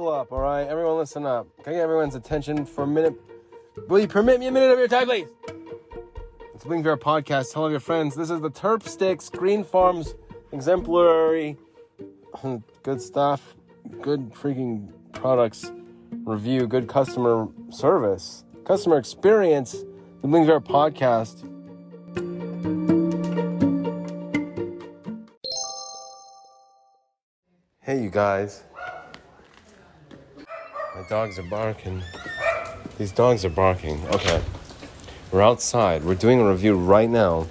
Buckle up, all right? Everyone listen up. Can I get everyone's attention for a minute? Will you permit me a minute of your time, please? It's Bling Bear Podcast. Tell all your friends. This is the Terpstix Green Farms exemplary. Good stuff. Good freaking products. Review. Good customer service. Customer experience. The Bling Bear Podcast. Hey, you guys. Dogs are barking. These dogs are barking. Okay. We're outside. We're doing a review right now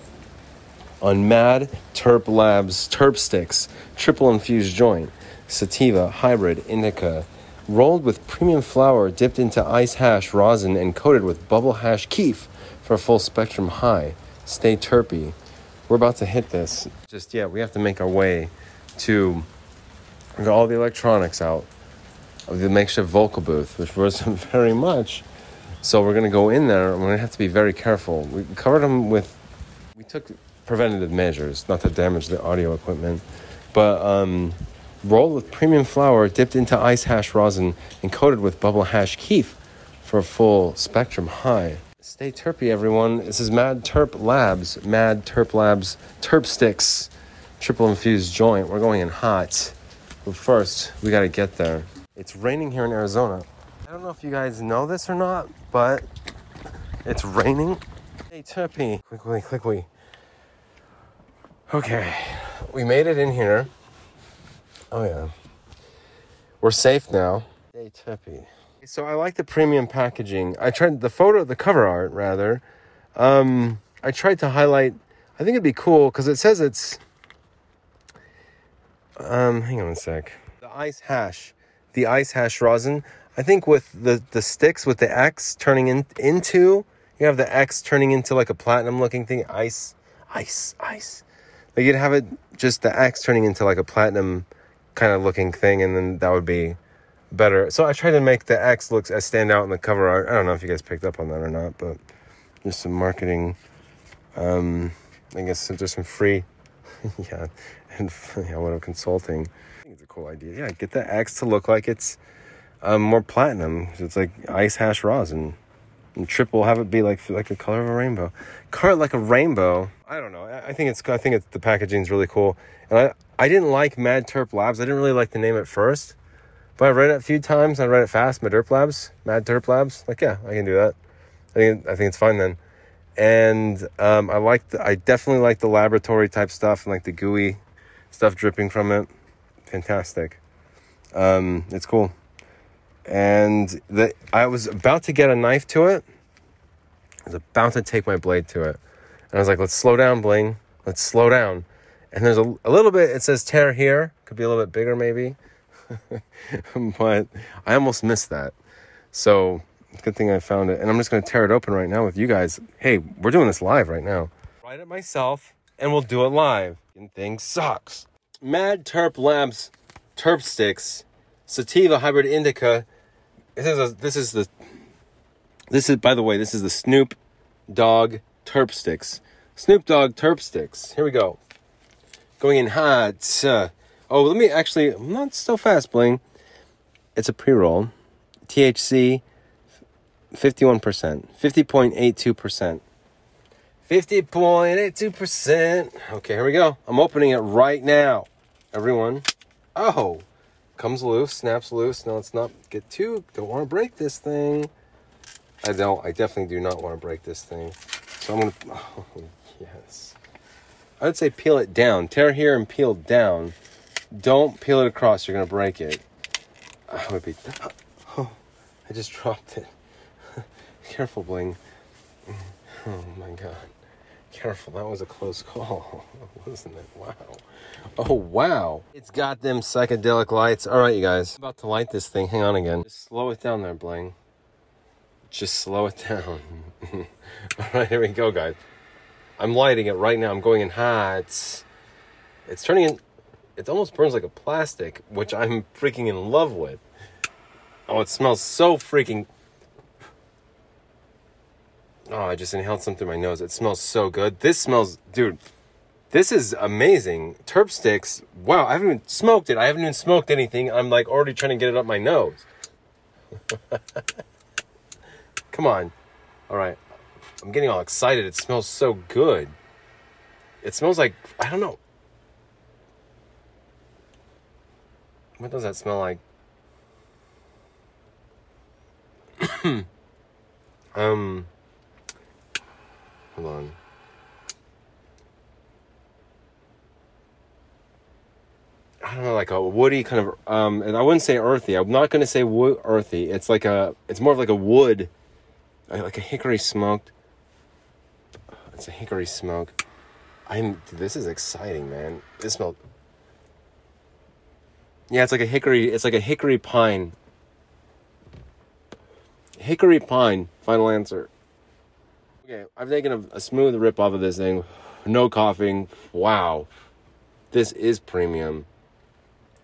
on Mad Terp Labs Terpstix, triple infused joint, sativa, hybrid, indica, rolled with premium flower, dipped into ice hash rosin, and coated with bubble hash keef for a full spectrum high. Stay terpy. We're about to hit this. Just, yeah, we have to make our way to all the electronics out of the makeshift vocal booth, which wasn't very much. So we're gonna go in there and we're gonna have to be very careful. We covered them with, we took preventative measures not to damage the audio equipment, but um, rolled with premium flour, dipped into ice hash rosin, and coated with bubble hash keef for a full spectrum high. Stay terpy, everyone. This is Mad Terp Labs, Mad Terp Labs, Terpstix, triple infused joint. We're going in hot. But first, we gotta get there. It's raining here in Arizona. I don't know if you guys know this or not, but it's raining. Hey, Terpy. Quickly, quickly. Okay, we made it in here. Oh, yeah. We're safe now. Hey, Terpy. So I like the premium packaging. I tried the photo, the cover art, rather. Um, I tried to highlight, I think it'd be cool because it says it's um, hang on a sec. The ice hash, the ice hash rosin. I think with the the sticks with the X turning in, into you have the X turning into like a platinum looking thing. Ice, ice, ice. Like you'd have it just the X turning into like a platinum kind of looking thing, and then that would be better. So I tried to make the X look as stand out in the cover art. I don't know if you guys picked up on that or not, but just some marketing. Um, I guess there's some free, yeah, and yeah, what a consulting. Think it's a cool idea. Yeah, get the X to look like it's um, more platinum. It's like ice hash rosin. And triple have it be like like the color of a rainbow. Color like a rainbow. I don't know. I, think it's I think it's the packaging's really cool. And I I didn't like Mad Terp Labs. I didn't really like the name at first. But I read it a few times. I read it fast. Mad Terp Labs. Mad Terp Labs. Like yeah, I can do that. I think I think it's fine then. And um, I like I definitely like the laboratory type stuff and like the gooey stuff dripping from it. Fantastic. Um, it's cool. And the, I was about to get a knife to it. I was about to take my blade to it. And I was like, let's slow down, Bling. Let's slow down. And there's a, a little bit, it says tear here. Could be a little bit bigger, maybe. but I almost missed that. So, it's a good thing I found it. And I'm just going to tear it open right now with you guys. Hey, we're doing this live right now. Write it myself, and we'll do it live And thing sucks. Mad Terp Labs Terpstix Sativa Hybrid Indica. This is a, this is the this is by the way this is the Snoop Dogg Terpstix. Snoop Dogg Terpstix. Here we go. Going in hot. Uh, oh, let me actually. I'm not so fast, bling. It's a pre-roll. THC, fifty-one percent, fifty point eight two percent. 50.82%. Okay, here we go. I'm opening it right now. Everyone. Oh, comes loose, snaps loose. No, let's not get too, don't want to break this thing. I don't, I definitely do not want to break this thing. So I'm going to, oh, yes. I would say peel it down. Tear here and peel down. Don't peel it across, you're going to break it. Ah, I would be, oh, I just dropped it. Careful, Bling. Oh my god. Careful, that was a close call, wasn't it? Wow. Oh, wow. It's got them psychedelic lights. All right, you guys. I'm about to light this thing. Hang on again. Just slow it down there, Bling. Just slow it down. All right, here we go, guys. I'm lighting it right now. I'm going in hot. It's, it's turning in, it almost burns like a plastic, which I'm freaking in love with. Oh, it smells so freaking Oh, I just inhaled some through my nose. It smells so good. This smells, dude. This is amazing. Terpstix. Wow, I haven't even smoked it. I haven't even smoked anything. I'm like already trying to get it up my nose. Come on. All right. I'm getting all excited. It smells so good. It smells like, I don't know. What does that smell like? um, hold on. I don't know, like a woody kind of, um, and I wouldn't say earthy. I'm not going to say wood earthy. It's like a, it's more of like a wood, like a hickory smoked. It's a hickory smoke. I'm, this is exciting, man. This smells. Yeah, it's like a hickory, it's like a hickory pine. Hickory pine, final answer. Okay, I've taken a, a smooth rip off of this thing. No coughing. Wow. This is premium.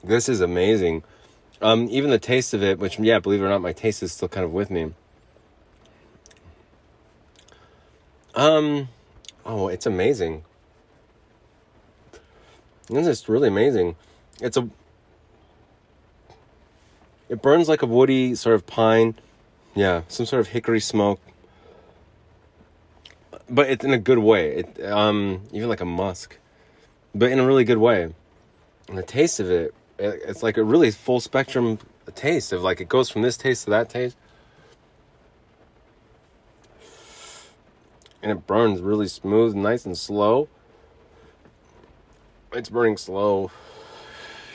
This is amazing. Um, even the taste of it, which yeah, believe it or not, my taste is still kind of with me. Um, oh, it's amazing. This is really amazing. It's a. It burns like a woody sort of pine, yeah, some sort of hickory smoke. But it's in a good way. It um even like a musk, but in a really good way. And the taste of it, it's like a really full spectrum taste of like it goes from this taste to that taste. And it burns really smooth nice and slow. It's burning slow.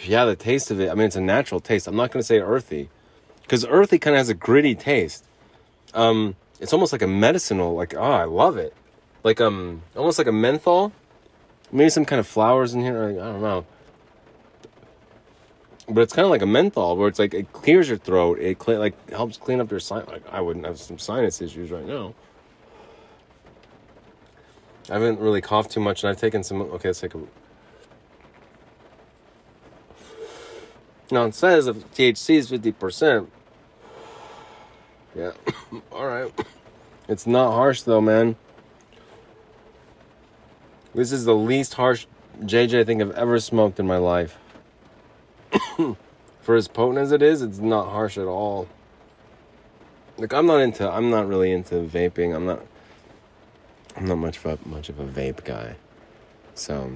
Yeah the taste of it i mean it's a natural taste. I'm not going to say earthy because earthy kind of has a gritty taste. Um it's almost like a medicinal like oh i love it like um almost like a menthol. Maybe some kind of flowers in here i don't know. But it's kind of like a menthol where it's like it clears your throat. It cle- like helps clean up your sin like i wouldn't have some sinus issues right now. I haven't really coughed too much and i've taken some okay let's take a now it says if thc is 50% yeah all right it's not harsh though man this is the least harsh jj i think i've ever smoked in my life for as potent as it is, it's not harsh at all. Like I'm not into I'm not really into vaping. I'm not I'm not much of a much of a vape guy. So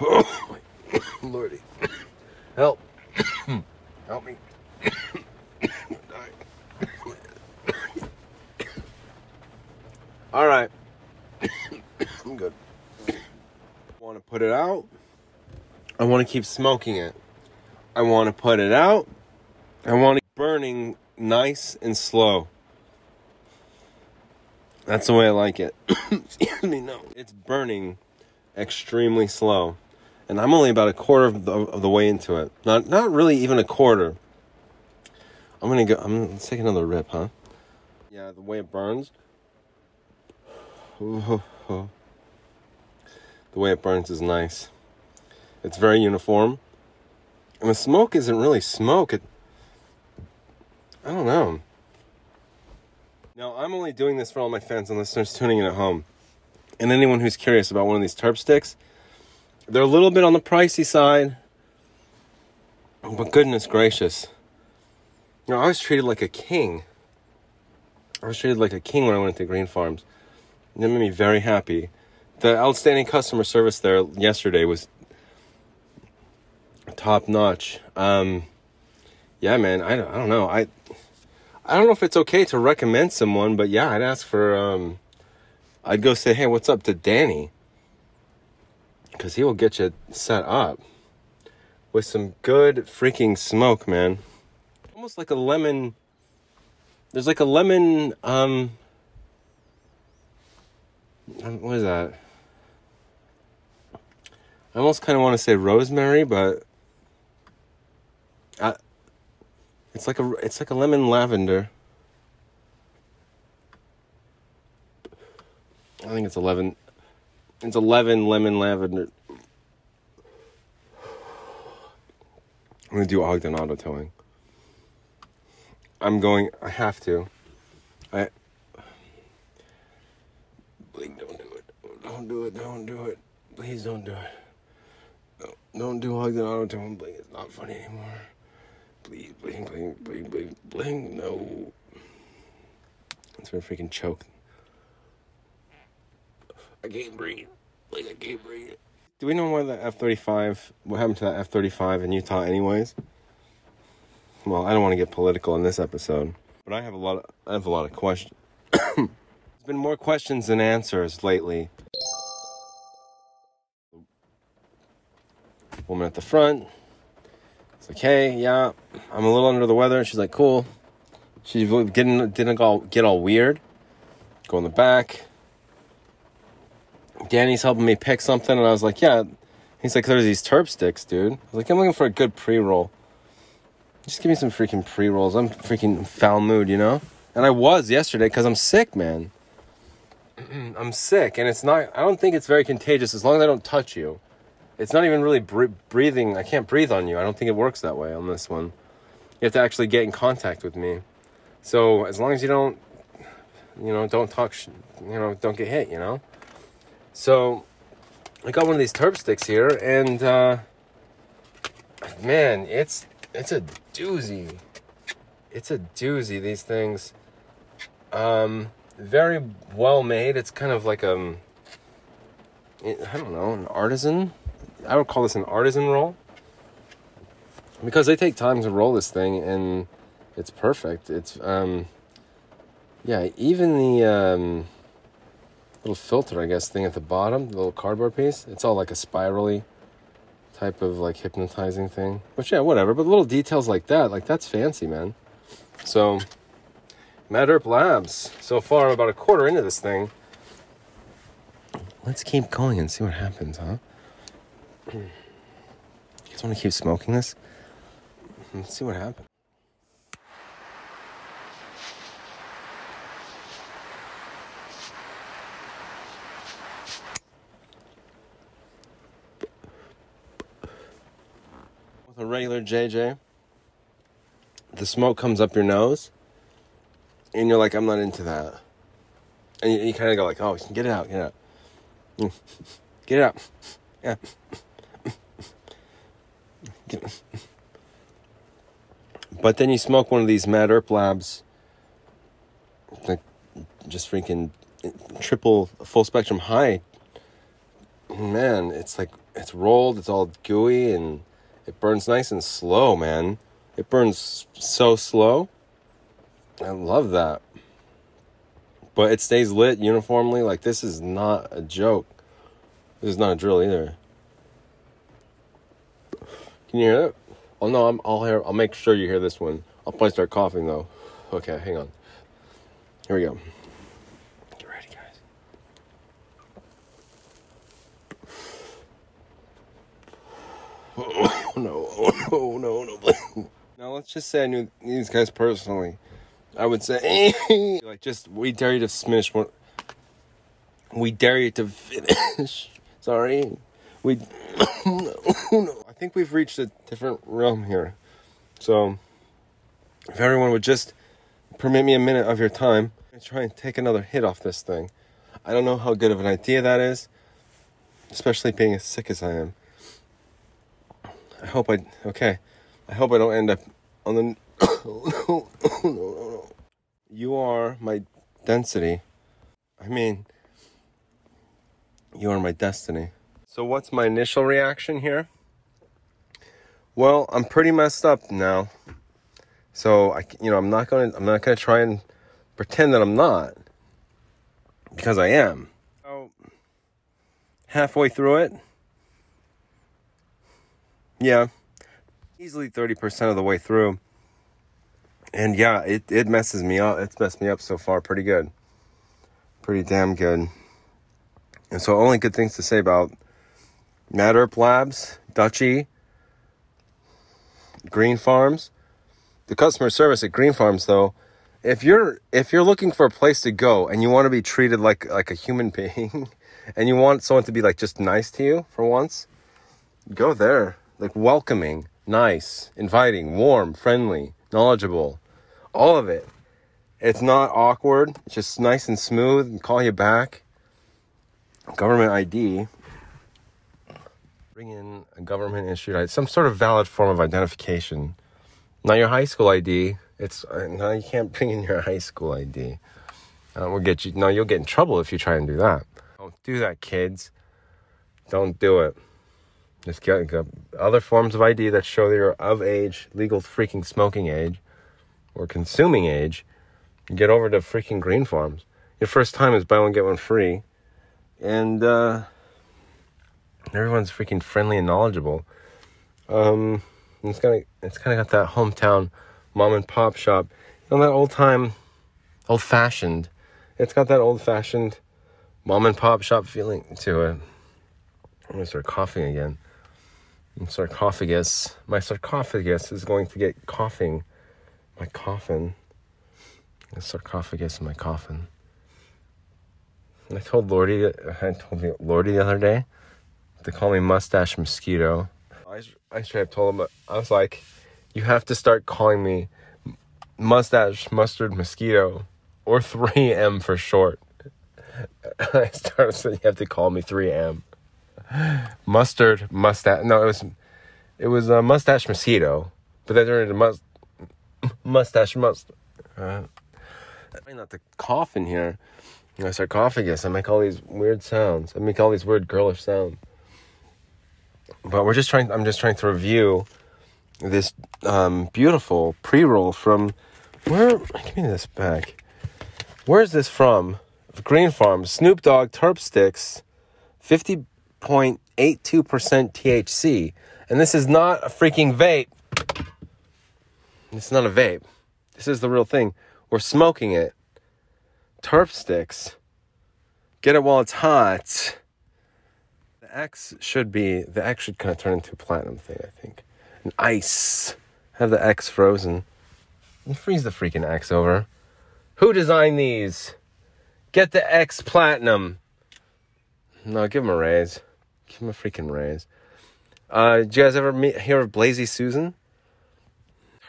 lordy. Help. Help me. All right. I'm good. I want to put it out. I want to keep smoking it. I want to put it out. I want it burning nice and slow. That's the way I like it. Excuse me, no. It's burning extremely slow. And I'm only about a quarter of the, of the way into it. Not not really even a quarter. I'm gonna go. I'm let's take another rip, huh? Yeah, the way it burns. The way it burns is nice. It's very uniform. And the smoke isn't really smoke. It, I don't know. Now, I'm only doing this for all my fans and listeners tuning in at home. And anyone who's curious about one of these Terpstix, they're a little bit on the pricey side. Oh, but goodness gracious. You know, I was treated like a king. I was treated like a king when I went to GreenPharms. It made me very happy. The outstanding customer service there yesterday was top notch. Um, yeah, man, I, I don't know. I I don't know if it's okay to recommend someone, but yeah, I'd ask for. Um, I'd go say, hey, what's up to Danny? Because he will get you set up with some good freaking smoke, man. Almost like a lemon. There's like a lemon. Um, Um, what is that? I almost kind of want to say rosemary, but I, it's like a it's like a lemon lavender. I think it's eleven. It's eleven lemon lavender. I'm gonna do Ogden auto towing. I'm going. I have to. It. Don't do it. Don't do it. Please don't do it. No, don't do hugs and auto tone bling. It's not funny anymore. Please, bling, bling, bling, bling, bling. No. That's been freaking choked. I can't breathe. Like I can't breathe. Do we know why the F thirty five? What happened to that F thirty five in Utah, anyways? Well, I don't want to get political in this episode, but I have a lot. Of, I have a lot of questions. There's been more questions than answers lately. Woman at the front. It's like, hey, yeah, I'm a little under the weather. She's like, cool. She's getting didn't all get all weird. Go in the back. Danny's helping me pick something, and I was like, yeah. He's like, there's these terp sticks, dude. I was like, I'm looking for a good pre roll. Just give me some freaking pre rolls. I'm freaking foul mood, you know? And I was yesterday because I'm sick, man. I'm sick, and it's not, I don't think it's very contagious as long as I don't touch you. It's not even really breathing. I can't breathe on you. I don't think it works that way on this one. You have to actually get in contact with me. So as long as you don't, you know, don't talk, you know, don't get hit, you know? So I got one of these Terpstix here, and uh, man, it's it's a doozy. It's a doozy. These things, um, very well made. It's kind of like um, I don't know, an artisan. I would call this an artisan roll because they take time to roll this thing, and it's perfect. It's um, yeah, even the um little filter, I guess, thing at the bottom, the little cardboard piece. It's all like a spirally type of like hypnotizing thing. Which yeah, whatever. But little details like that, like that's fancy, man. So Mad Terp Labs. So far, I'm about a quarter into this thing. Let's keep going and see what happens, huh? You guys want to keep smoking this? Let's see what happens. With a regular JJ, the smoke comes up your nose, and you're like, I'm not into that. And you, you kind of go like, oh, get it out, get it out. Get it out. Yeah. But then you smoke one of these Mad Terp Labs, like just freaking triple full spectrum high. Man, it's like it's rolled, it's all gooey and it burns nice and slow, man. It burns so slow. I love that. But it stays lit uniformly. Like, this is not a joke. This is not a drill either. Can you hear it? Oh no, I'm, I'll hear. I'll make sure you hear this one. I'll probably start coughing though. Okay, hang on. Here we go. Get ready, guys. Oh no, oh no, no. now let's just say I knew these guys personally. I would say, like, just we dare you to finish. One, we dare you to finish. Sorry, we. I think we've reached a different realm here. So, if everyone would just permit me a minute of your time, and try and take another hit off this thing. I don't know how good of an idea that is, especially being as sick as I am. I hope I okay. I hope I don't end up on the. You are my density. I mean, you are my destiny. So, what's my initial reaction here? Well, I'm pretty messed up now. So I, you know, I'm not gonna, I'm not gonna try and pretend that I'm not, because I am. So halfway through it, yeah, easily 30% of the way through. And yeah, it, it messes me up. It's messed me up so far pretty good. Pretty damn good. And so, only good things to say about Mad Terp Labs, Dutchie, Green Farms. The customer service at GreenPharms, though, if you're if you're looking for a place to go and you want to be treated like like a human being, and you want someone to be like just nice to you for once, go there like welcoming, nice, inviting, warm, friendly, knowledgeable, all of it. It's not awkward. It's just nice and smooth and call you back. government ID. Bring in a government issued ID, some sort of valid form of identification. Not your high school ID. It's uh, no, you can't bring in your high school ID. Uh, we'll get you. No, you'll get in trouble if you try and do that. Don't do that, kids. Don't do it. Just get, get other forms of ID that show that you're of age, legal freaking smoking age, or consuming age. Get over to freaking GreenPharms. Your first time is buy one get one free, and uh, everyone's freaking friendly and knowledgeable. Um, it's kind of it's kind of got that hometown mom and pop shop, you know that old time, old fashioned. It's got that old fashioned mom and pop shop feeling to it. I'm gonna start coughing again. sarcophagus. My sarcophagus is going to get coughing. My coffin. The sarcophagus in my coffin. And I told Lordy, I told Lordy the other day to call me Mustache Mosquito. I, I straight up told him, I was like, you have to start calling me Mustache Mustard Mosquito or 3M for short. I started saying you have to call me 3M. Mustard mustache. No, it was it was a mustache mosquito, but then turned into mus- mustache must. Uh, I not the cough in here. My sarcophagus. I make all these weird sounds. I make all these weird girlish sounds. But we're just trying. I'm just trying to review this um, beautiful pre-roll from where? Give me this back. Where is this from? GreenPharm. Snoop Dogg Terpstix, fifty point eight two percent THC, and this is not a freaking vape. It's not a vape. This is the real thing. We're smoking it. Terpstix. Get it while it's hot. The X should be, the X should kind of turn into a platinum thing, I think. An ice. Have the X frozen. And freeze the freaking X over. Who designed these? Get the X platinum. No, give him a raise. Give him a freaking raise. Uh, did you guys ever meet, hear of Blazy Susan?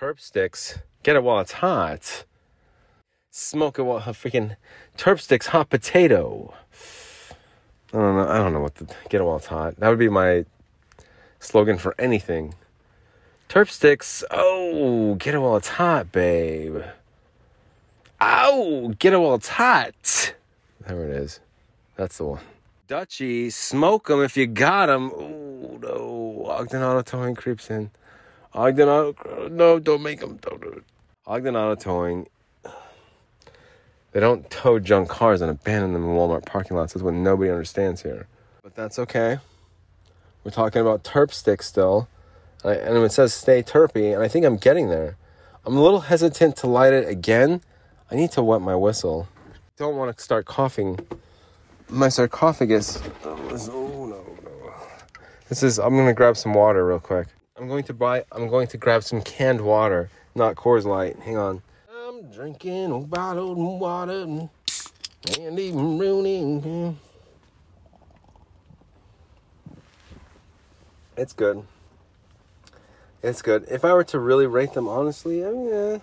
Terpstix. Get it while it's hot. Smoke it while a freaking Terpstix hot potato. I don't know. I don't know what to get it while it's hot. That would be my slogan for anything. Terpstix. Oh, get it while it's hot, babe. Ow, get it while it's hot. There it is. That's the one. Dutchie, smoke them if you got them. Oh no, Ogden Auto Towing creeps in. Ogden Auto, no, don't make them. Don't do it. Ogden Auto Towing they don't tow junk cars and abandon them in Walmart parking lots. That's what nobody understands here. But that's okay. We're talking about Terpstix still. And it says stay terpy, and I think I'm getting there. I'm a little hesitant to light it again. I need to wet my whistle. Don't want to start coughing. My sarcophagus. Oh no, no. This is. I'm gonna grab some water real quick. I'm going to buy. I'm going to grab some canned water, not Coors Light. Hang on I'm drinking bottled water and even Rooney. It's good. It's good. If I were to really rate them honestly, I mean, yeah,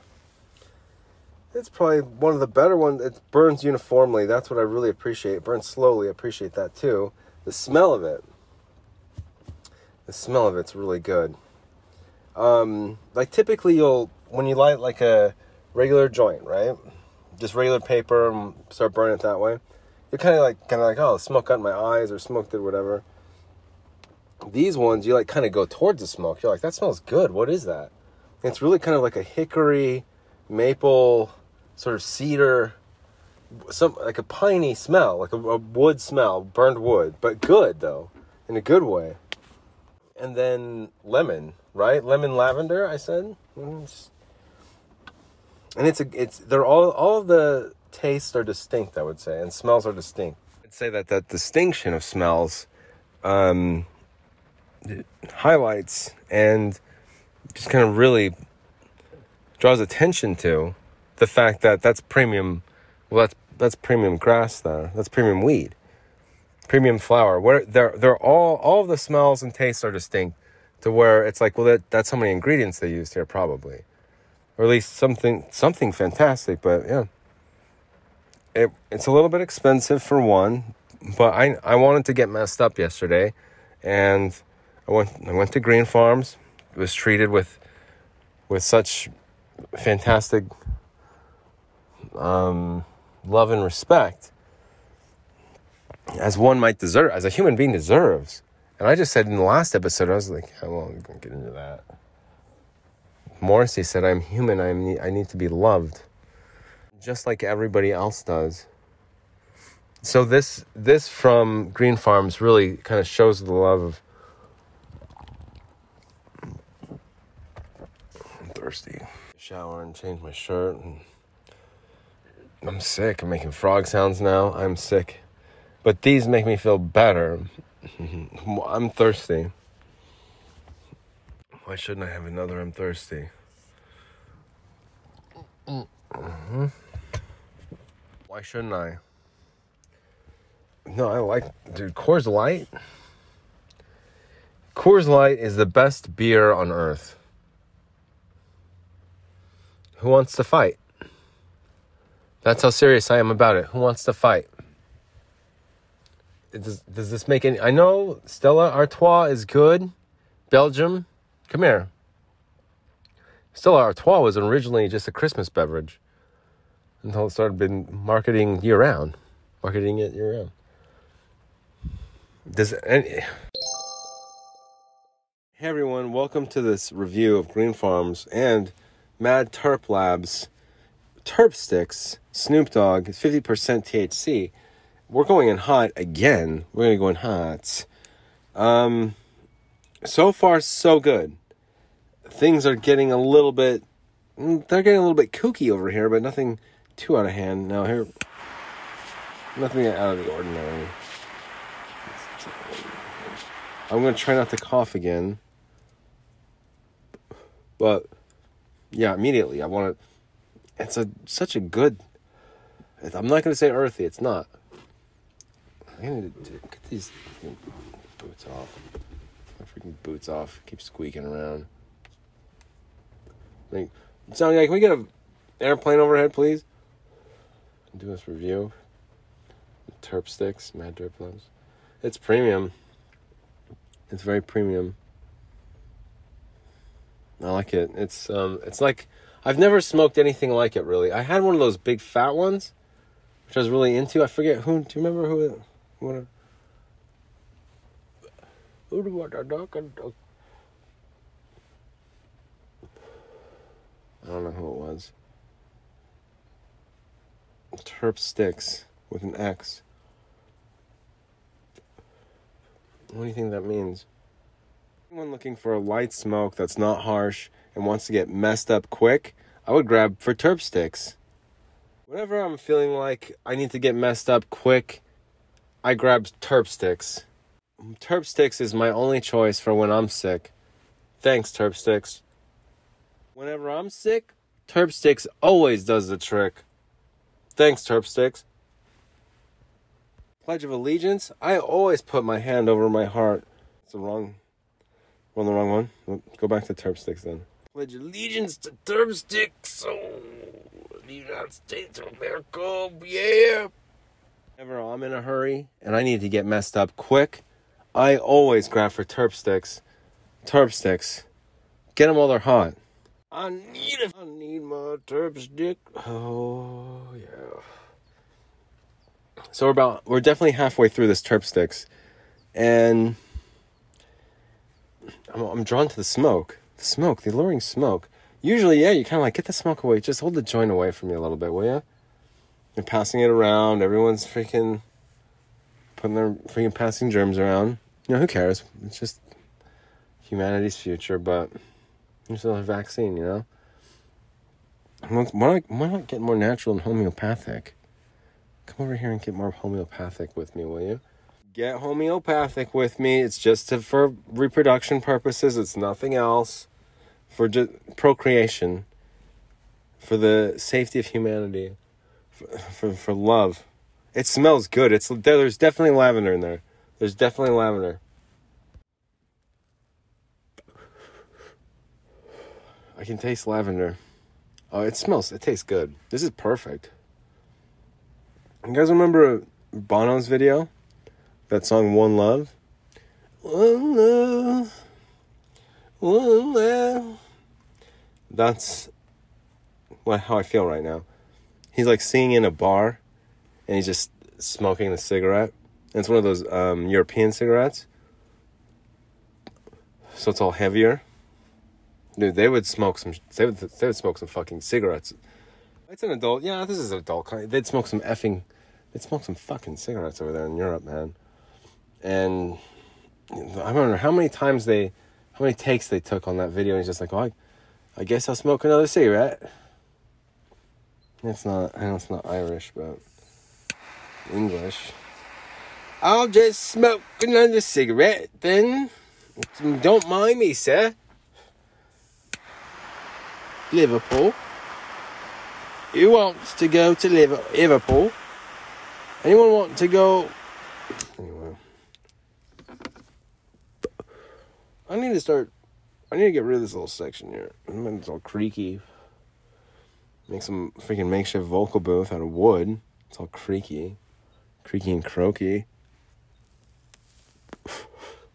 it's probably one of the better ones. It burns uniformly. That's what I really appreciate. It burns slowly. I appreciate that too. The smell of it. The smell of it's really good. Um, like typically you'll when you light like a regular joint, right? Just regular paper and start burning it that way. You're kind of like, kind of like, oh, smoke got my eyes or smoked it, whatever. These ones, you like kind of go towards the smoke. You're like, that smells good. What is that? And it's really kind of like a hickory, maple, sort of cedar, some like a piney smell, like a, a wood smell, burned wood, but good though, in a good way. And then lemon, right? Lemon lavender. I said. It's, and it's a it's they're all all of the tastes are distinct i would say and smells are distinct i'd say that that distinction of smells um, highlights and just kind of really draws attention to the fact that that's premium well that's that's premium grass there that's premium weed premium flower where they're they're all all of the smells and tastes are distinct to where it's like well that, that's how many ingredients they used here probably or at least something something fantastic. But yeah, it it's a little bit expensive for one. but I I wanted to get messed up yesterday, and I went I went to GreenPharms. Was treated with with such fantastic um, love and respect as one might deserve, as a human being deserves. And I just said in the last episode, I was like, I won't get into that. Morrissey said, I'm human, I'm, I need to be loved, just like everybody else does. So this this from GreenPharms really kind of shows the love of I'm thirsty. Shower and change my shirt and I'm sick. I'm making frog sounds now. I'm sick. But these make me feel better. I'm thirsty. Why shouldn't I have another? I'm thirsty. Mm-hmm. Why shouldn't I? No, I like, dude, Coors Light. Coors Light is the best beer on earth. Who wants to fight? That's how serious I am about it. Who wants to fight? Does, does this make any? I know Stella Artois is good. Belgium, come here. Stella Artois was originally just a Christmas beverage until it started been marketing year round, marketing it year round. Does any? Hey everyone, welcome to this review of GreenPharms and Mad Terp Labs Terpstix Snoop Dogg 50% THC. We're going in hot again. We're going to go in hot. Um, so far, so good. Things are getting a little bit, mm, they're getting a little bit kooky over here, but nothing too out of hand. Now, here, nothing out of the ordinary. I'm going to try not to cough again. But, yeah, immediately, I want to it's a such a good. I'm not going to say earthy. It's not. I need to get these boots off. My freaking boots off. Keep squeaking around. Like, sound like, can we get an airplane overhead, please? Do this review. Terpstix, Mad Terp Labs. It's premium. It's very premium. I like it. It's um, it's like I've never smoked anything like it really. I had one of those big fat ones, which I was really into. I forget who. Do you remember who? What? Who do what? I don't know who it was. Terpstix with an X. What do you think that means? Anyone looking for a light smoke that's not harsh and wants to get messed up quick, I would grab for Terpstix. Whenever I'm feeling like I need to get messed up quick, I grab Terpstix. Terp sticks is my only choice for when I'm sick. Thanks, Terpstix. Whenever I'm sick, Terpstix always does the trick. Thanks, Terpstix. Pledge of Allegiance, I always put my hand over my heart. It's the wrong on the wrong one. Go back to Terpstix then. Pledge allegiance to Terpstix. Oh, the United States of America, yeah. Whenever I'm in a hurry and I need to get messed up quick, I always grab for Terpstix. Terp sticks. Get them while they're hot. I need it. I need my terp stick. Oh yeah. So we're about we're definitely halfway through this Terpstix, and I'm, I'm drawn to the smoke. The smoke, the alluring smoke. Usually, yeah, you kind of like get the smoke away. Just hold the joint away from me a little bit, will you? You're passing it around. Everyone's freaking putting their freaking passing germs around. You know, who cares? It's just humanity's future, but there's still a vaccine, you know? Why not, why not get more natural and homeopathic? Come over here and get more homeopathic with me, will you? get homeopathic with me. It's just to, for reproduction purposes. It's nothing else. For just procreation. For the safety of humanity. For, for, love. It smells good. It's there's definitely lavender in there. There's definitely lavender. I can taste lavender. Oh, it smells. It tastes good. This is perfect. You guys remember Bono's video? That song One Love. One love. One love. That's how I feel right now. He's like singing in a bar and he's just smoking the cigarette. And it's one of those um, European cigarettes. So it's all heavier. Dude, they would smoke some. They would, they would smoke some fucking cigarettes. It's an adult. Yeah, this is an adult. They'd smoke some effing. They'd smoke some fucking cigarettes over there in Europe, man. And I wonder how many times they, how many takes they took on that video. And he's just like, oh, I, I guess I'll smoke another cigarette. It's not. I know it's not Irish, but English. I'll just smoke another cigarette then. Don't mind me, sir. Liverpool. Who wants to go to Liverpool? Anyone want to go? Anyway, I need to start. I need to get rid of this little section here. It's all creaky. Make some freaking makeshift vocal booth out of wood. It's all creaky, creaky and croaky.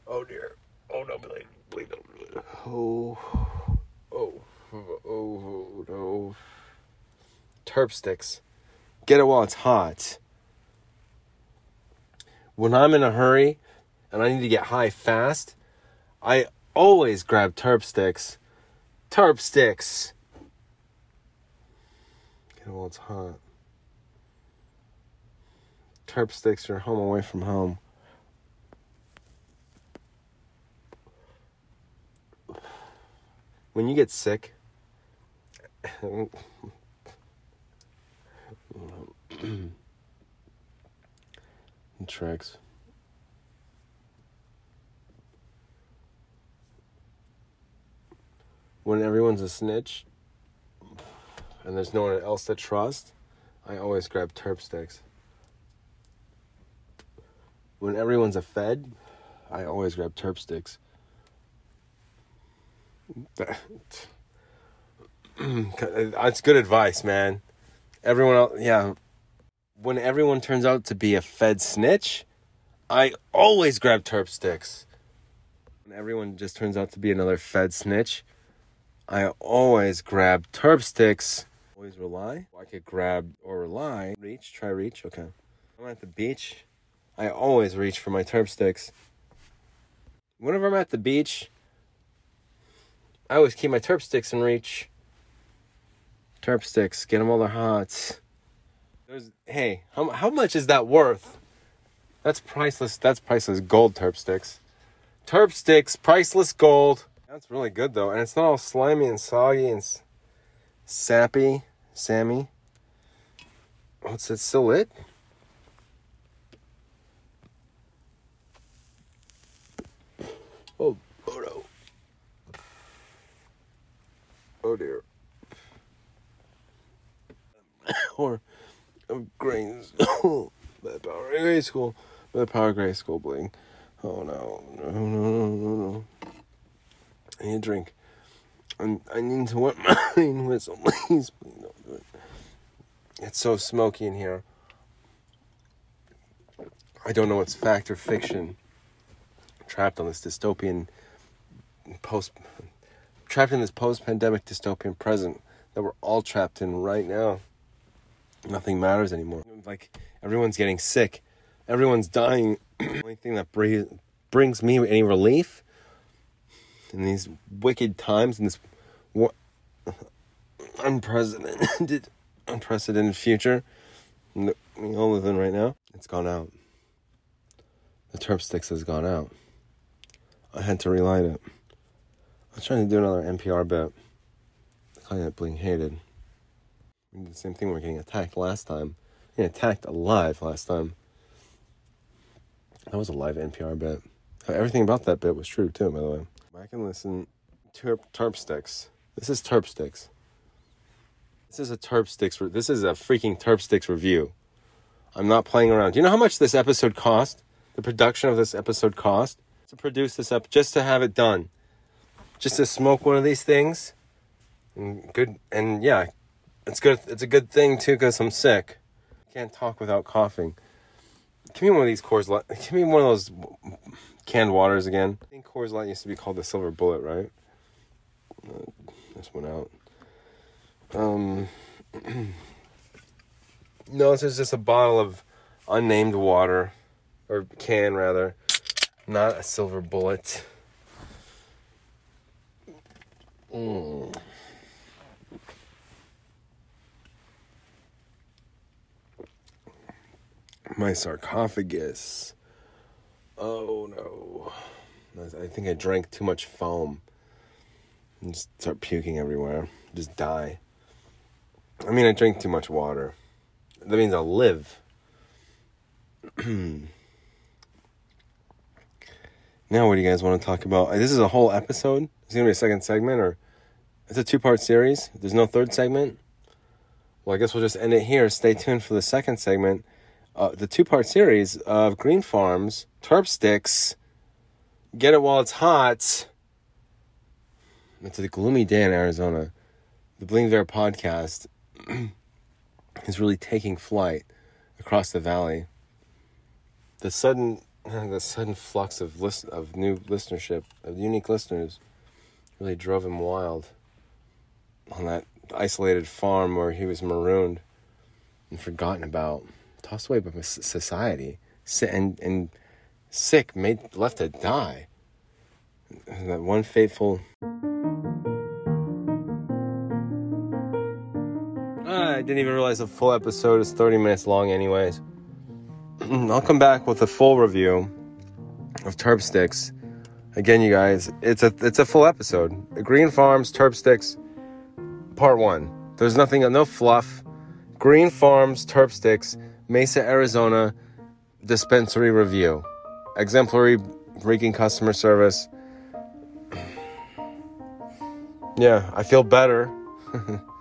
Oh dear. Oh no, please, please don't. Oh, oh, oh, oh, no. Terpstix. Get it while it's hot. When I'm in a hurry and I need to get high fast, I always grab Terpstix. Terp sticks. Get while it's hot. Terpstix are home away from home. when you get sick, tracks. When everyone's a snitch and there's no one else to trust, I always grab Terpstix. When everyone's a fed, I always grab Terpstix. That's good advice, man. Everyone else, yeah. When everyone turns out to be a Fed snitch, I always grab Terpstix. When everyone just turns out to be another Fed snitch, I always grab Terpstix. Always rely. I could grab or rely. Reach, try reach. Okay. I'm at the beach. I always reach for my Terpstix. Whenever I'm at the beach, I always keep my Terpstix in reach. Terpstix, get them while they're hot. There's, hey, how, how much is that worth? That's priceless. That's priceless gold Terpstix. Terp sticks, priceless gold. That's really good though, and it's not all slimy and soggy and sappy, Sammy. What's it still lit? Oh, oh no. Oh dear. or of grains. Bad power gray school. Bad power gray school bling. Oh no. No no no no no. I need a drink. I I need to wet my whistle. Please, please don't do it. It's so smoky in here. I don't know what's fact or fiction. trapped on this dystopian post trapped in this post-pandemic dystopian present that we're all trapped in right now. Nothing matters anymore. Like everyone's getting sick, everyone's dying. the only thing that brings me any relief in these wicked times in this unprecedented, unprecedented future we all live in right now, it's gone out. The Terpstix has gone out. I had to relight it. I was trying to do another NPR bit. The kind that Bling hated. The same thing, we are getting attacked last time. Getting attacked alive last time. That was a live NPR bit. Everything about that bit was true, too, by the way. Back and listen to Terpstix. This is Terpstix. This is a Terpstix. Re- this is a freaking Terpstix review. I'm not playing around. Do you know how much this episode cost? The production of this episode cost to produce this up, just to have it done just to smoke one of these things. And good, and yeah, it's good. It's a good thing too because I'm sick. Can't talk without coughing. Give me one of these Coors Light. Give me one of those canned waters again. I think Coors Light used to be called the Silver Bullet, right? Uh, this one out. Um, no, this is just a bottle of unnamed water, or can rather, not a Silver Bullet. Mm. My sarcophagus. Oh no. I think I drank too much foam. And just start puking everywhere. Just die. I mean, I drink too much water. That means I'll live. now, what do you guys want to talk about? Uh, this is a whole episode. It's going to be a second segment, or it's a two part series. There's no third segment. Well, I guess we'll just end it here. Stay tuned for the second segment. Uh, the two part series of GreenPharms, Terp Sticks, Get It While It's Hot. It's a gloomy day in Arizona. The Bling Bear podcast is really taking flight across the valley. The sudden, the sudden flux of list of new listenership of unique listeners really drove him wild on that isolated farm where he was marooned and forgotten about, tossed away by society, and and sick, made left to die. That one fateful. Ah, I didn't even realize the full episode is 30 minutes long, anyways. I'll come back with a full review of Terpstix. Again, you guys, it's a it's a full episode. Green Farms Terpstix, Part One. There's nothing, no fluff. Green Farms Terpstix, Mesa, Arizona, dispensary review. Exemplary freaking customer service. Yeah, I feel better.